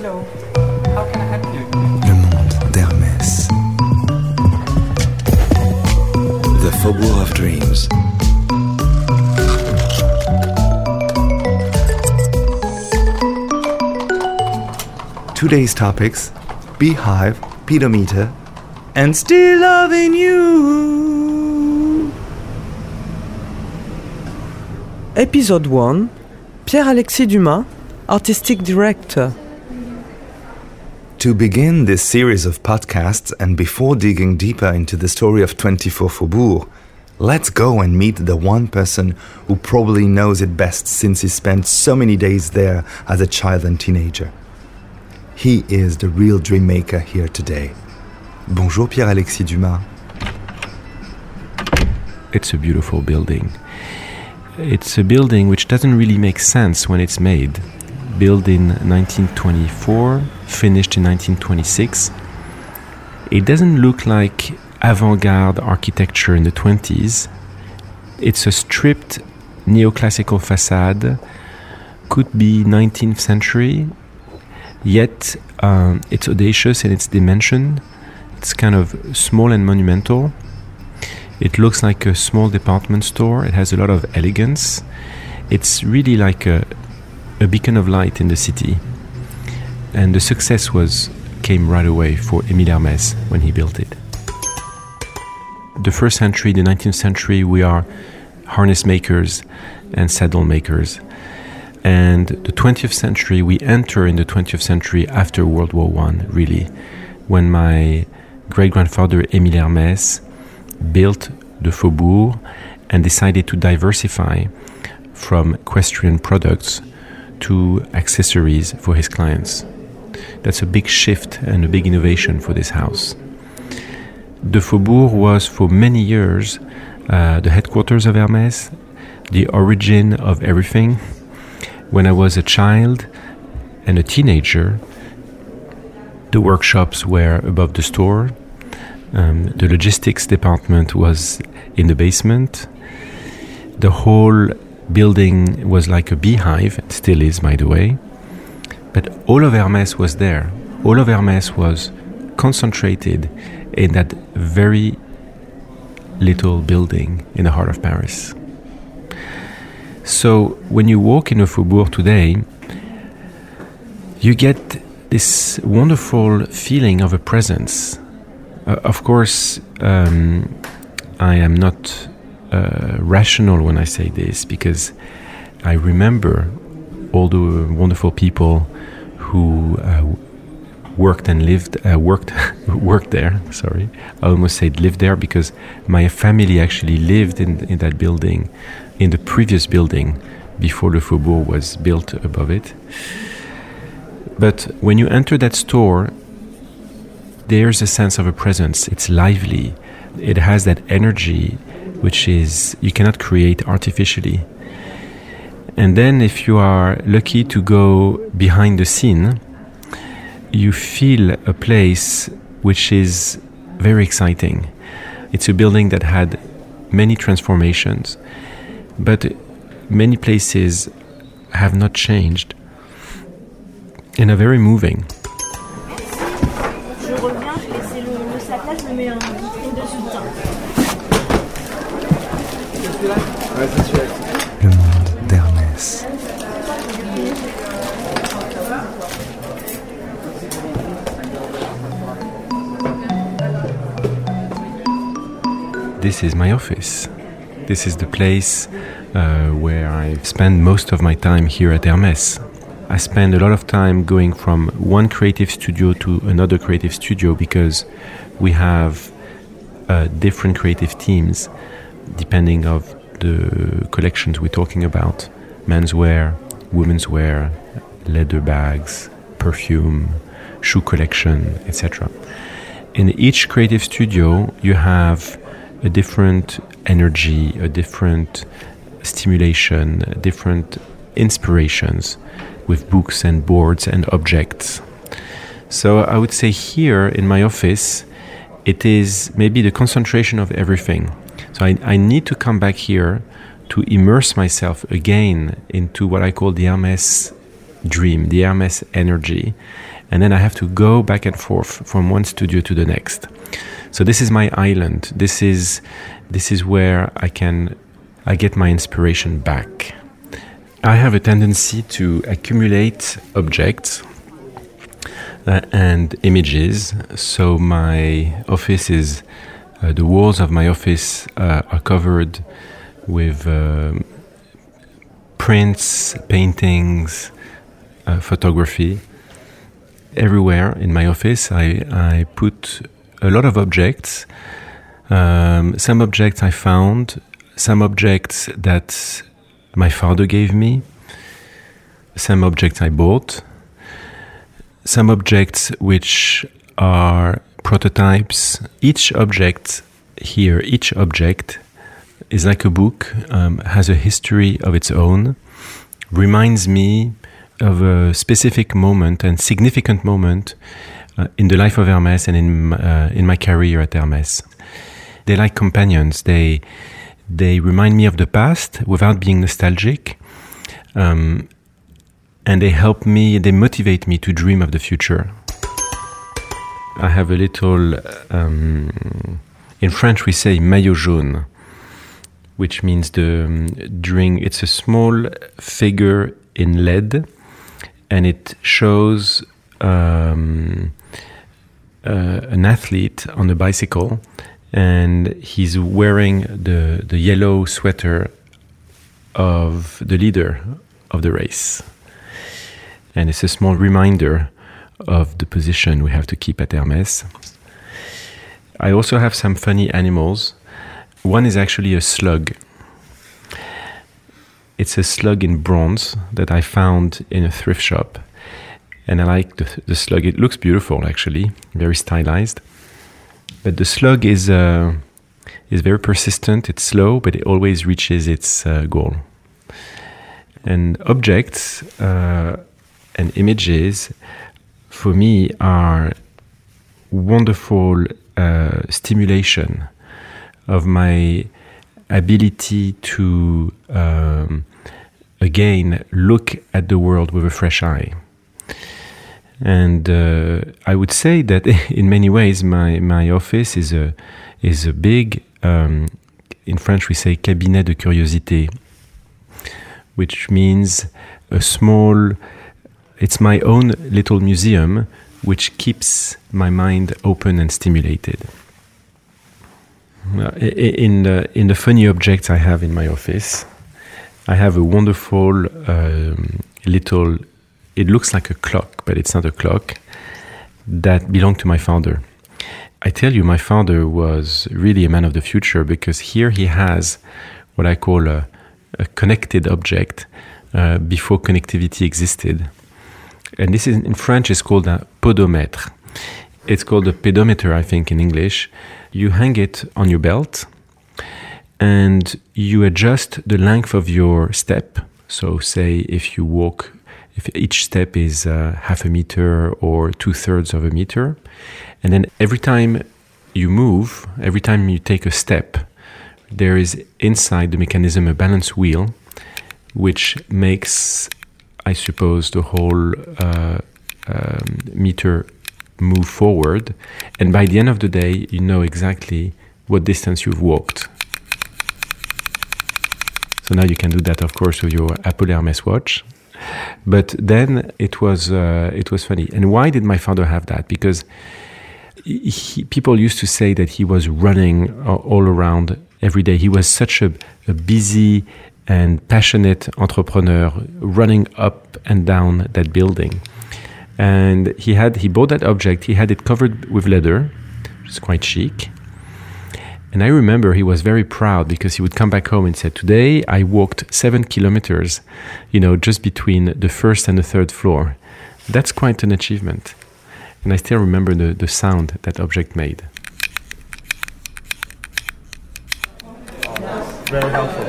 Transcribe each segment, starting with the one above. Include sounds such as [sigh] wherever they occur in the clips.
Hello. How can I help you? Le monde d'Hermès. The Faubourg of Dreams. Today's topics Beehive, Pedometer, and Still Loving You. Episode 1 Pierre-Alexis Dumas, Artistic Director. To begin this series of podcasts and before digging deeper into the story of 24 Faubourg, let's go and meet the one person who probably knows it best since he spent so many days there as a child and teenager. He is the real dream maker here today. Bonjour Pierre-Alexis Dumas. It's a beautiful building. It's a building which doesn't really make sense when it's made. Built in 1924, finished in 1926. It doesn't look like avant garde architecture in the 20s. It's a stripped neoclassical facade, could be 19th century, yet um, it's audacious in its dimension. It's kind of small and monumental. It looks like a small department store. It has a lot of elegance. It's really like a, a beacon of light in the city. And the success was came right away for Émile Hermès when he built it. The first century, the 19th century, we are harness makers and saddle makers. And the 20th century, we enter in the 20th century after World War One, really, when my great grandfather Émile Hermès built the Faubourg and decided to diversify from equestrian products to accessories for his clients. That's a big shift and a big innovation for this house. The Faubourg was for many years uh, the headquarters of Hermès, the origin of everything. When I was a child and a teenager, the workshops were above the store. Um, the logistics department was in the basement. The whole building was like a beehive, it still is, by the way. But all of Hermès was there. All of Hermès was concentrated in that very little building in the heart of Paris. So when you walk in a faubourg today, you get this wonderful feeling of a presence. Uh, of course, um, I am not uh, rational when I say this because I remember all the wonderful people who uh, worked and lived uh, worked [laughs] worked there. Sorry, I almost said lived there because my family actually lived in in that building, in the previous building, before the faubourg was built above it. But when you enter that store, there's a sense of a presence. It's lively. It has that energy, which is you cannot create artificially. And then, if you are lucky to go behind the scene, you feel a place which is very exciting. It's a building that had many transformations, but many places have not changed and are very moving. This is my office. This is the place uh, where I spend most of my time here at Hermès. I spend a lot of time going from one creative studio to another creative studio because we have uh, different creative teams depending of the collections we're talking about menswear women's wear leather bags perfume shoe collection etc in each creative studio you have a different energy a different stimulation different inspirations with books and boards and objects. So I would say here in my office, it is maybe the concentration of everything. So I, I need to come back here to immerse myself again into what I call the Hermes dream, the Hermes energy, and then I have to go back and forth from one studio to the next. So this is my island. This is this is where I can I get my inspiration back. I have a tendency to accumulate objects uh, and images. So my office is uh, the walls of my office uh, are covered with um, prints, paintings, uh, photography. Everywhere in my office, I, I put a lot of objects. Um, some objects I found, some objects that my father gave me, some objects I bought, some objects which are prototypes. Each object here, each object is like a book, um, has a history of its own, reminds me of a specific moment and significant moment in the life of Hermes and in uh, in my career at Hermes. They like companions. They they remind me of the past without being nostalgic, um, and they help me. They motivate me to dream of the future. I have a little. Um, in French, we say maillot jaune, which means the um, during. It's a small figure in lead, and it shows um, uh, an athlete on a bicycle, and he's wearing the the yellow sweater of the leader of the race, and it's a small reminder of the position we have to keep at Hermes. I also have some funny animals. One is actually a slug. It's a slug in bronze that I found in a thrift shop. And I like the, the slug. It looks beautiful, actually, very stylized. But the slug is, uh, is very persistent, it's slow, but it always reaches its uh, goal. And objects uh, and images, for me, are wonderful uh, stimulation of my ability to um, again look at the world with a fresh eye. And uh, I would say that [laughs] in many ways, my, my office is a is a big. Um, in French, we say cabinet de curiosité, which means a small. It's my own little museum, which keeps my mind open and stimulated. In the in the funny objects I have in my office, I have a wonderful um, little. It looks like a clock, but it's not a clock. That belonged to my father. I tell you, my father was really a man of the future because here he has what I call a, a connected object uh, before connectivity existed. And this is in French is called a podomètre. It's called a pedometer, I think, in English. You hang it on your belt and you adjust the length of your step. So, say if you walk, if each step is uh, half a meter or two thirds of a meter, and then every time you move, every time you take a step, there is inside the mechanism a balance wheel, which makes, I suppose, the whole uh, um, meter move forward. And by the end of the day, you know exactly what distance you've walked. So now you can do that, of course, with your Apple Hermes watch. But then it was uh, it was funny. And why did my father have that? Because he, people used to say that he was running all around every day. He was such a, a busy and passionate entrepreneur, running up and down that building. And he had he bought that object. He had it covered with leather, which is quite chic. And I remember he was very proud because he would come back home and said, "Today I walked seven kilometers, you know, just between the first and the third floor. That's quite an achievement." And I still remember the, the sound that object made. Very helpful.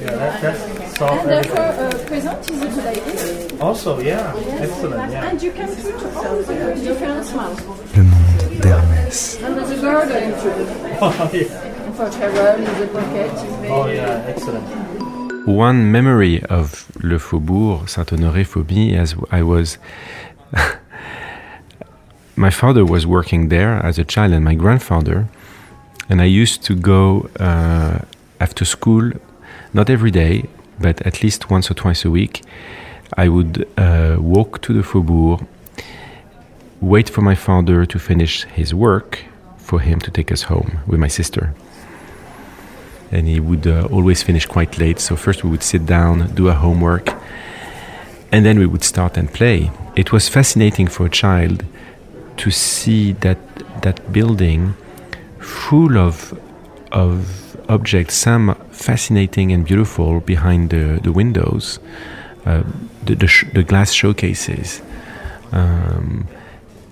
Yeah, that, that's solved And therefore, uh, present is it like this. Also, yeah, excellent. Yeah. And you can put all the different smells. Le monde d'Hermès. And there's a garden [laughs] Oh, yeah. for travel in the pocket. Oh, yeah, excellent. One memory of Le Faubourg Saint-Honoré for me as I was [laughs] my father was working there as a child and my grandfather and I used to go uh, after school not every day but at least once or twice a week I would uh, walk to the Faubourg wait for my father to finish his work for him to take us home with my sister and he would uh, always finish quite late. So first we would sit down, do our homework, and then we would start and play. It was fascinating for a child to see that that building full of of objects, some fascinating and beautiful behind the, the windows, uh, the, the, sh- the, glass showcases. Um,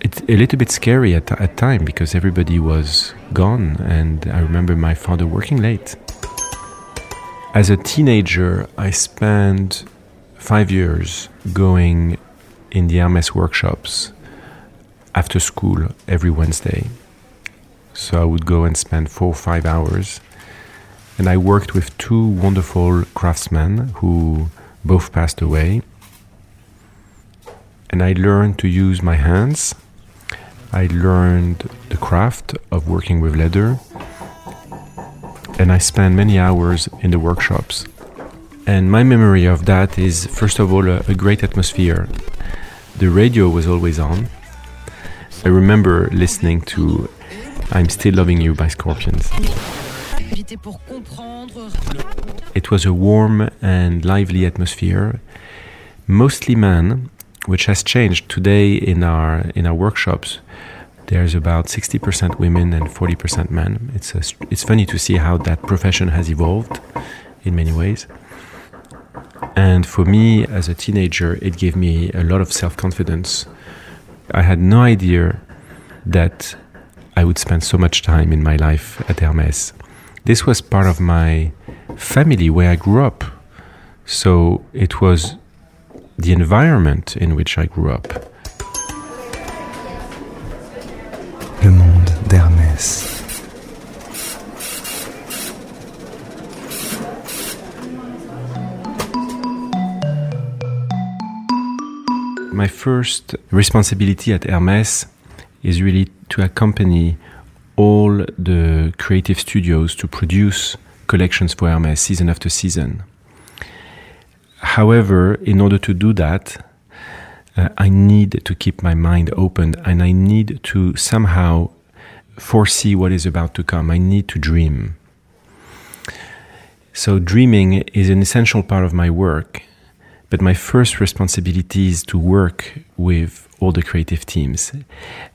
it's a little bit scary at at time because everybody was gone, and I remember my father working late. As a teenager, I spent five years going in the Hermes workshops after school every Wednesday. So I would go and spend four or five hours. And I worked with two wonderful craftsmen who both passed away. And I learned to use my hands I learned the craft of working with leather, and I spent many hours in the workshops. And my memory of that is, first of all, a, a great atmosphere. The radio was always on. I remember listening to I'm Still Loving You by Scorpions. It was a warm and lively atmosphere, mostly men, which has changed today in our in our workshops there's about 60% women and 40% men. It's, a, it's funny to see how that profession has evolved in many ways. And for me, as a teenager, it gave me a lot of self confidence. I had no idea that I would spend so much time in my life at Hermes. This was part of my family where I grew up. So it was the environment in which I grew up My first responsibility at Hermès is really to accompany all the creative studios to produce collections for Hermès season after season. However, in order to do that, uh, I need to keep my mind open and I need to somehow foresee what is about to come. I need to dream. So, dreaming is an essential part of my work, but my first responsibility is to work with all the creative teams.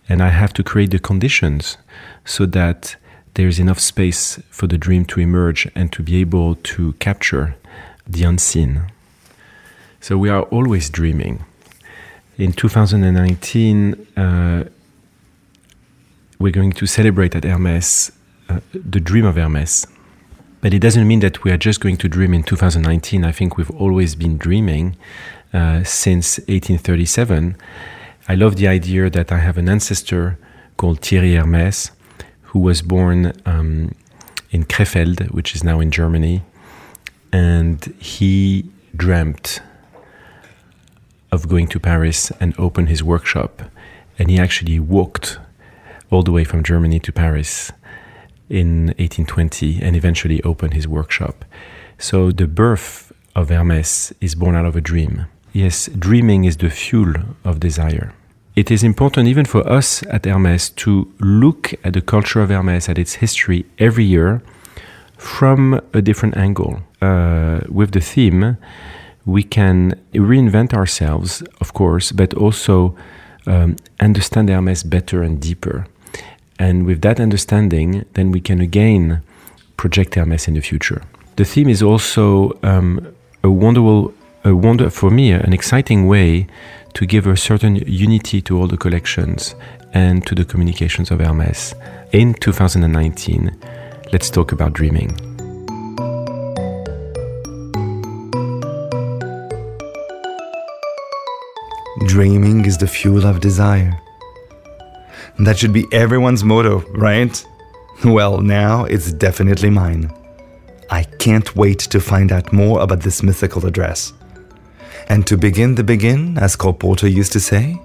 And I have to create the conditions so that there's enough space for the dream to emerge and to be able to capture the unseen. So, we are always dreaming in 2019, uh, we're going to celebrate at Hermes uh, the dream of Hermes. But it doesn't mean that we are just going to dream in 2019. I think we've always been dreaming uh, since 1837. I love the idea that I have an ancestor called Thierry Hermes, who was born um, in Krefeld, which is now in Germany, and he dreamt of going to Paris and open his workshop. And he actually walked all the way from Germany to Paris in 1820 and eventually opened his workshop. So the birth of Hermes is born out of a dream. Yes, dreaming is the fuel of desire. It is important even for us at Hermes to look at the culture of Hermes, at its history every year from a different angle. Uh, with the theme, we can reinvent ourselves, of course, but also um, understand Hermes better and deeper. And with that understanding, then we can again project Hermes in the future. The theme is also um, a wonderful, a wonder for me, an exciting way to give a certain unity to all the collections and to the communications of Hermes. In 2019, let's talk about dreaming. Dreaming is the fuel of desire. That should be everyone's motto, right? Well, now it's definitely mine. I can't wait to find out more about this mythical address. And to begin the begin, as Cole Porter used to say,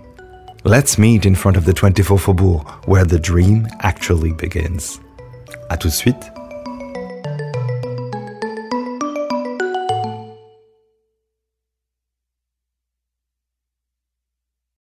let's meet in front of the 24 Faubourg, where the dream actually begins. À tout de suite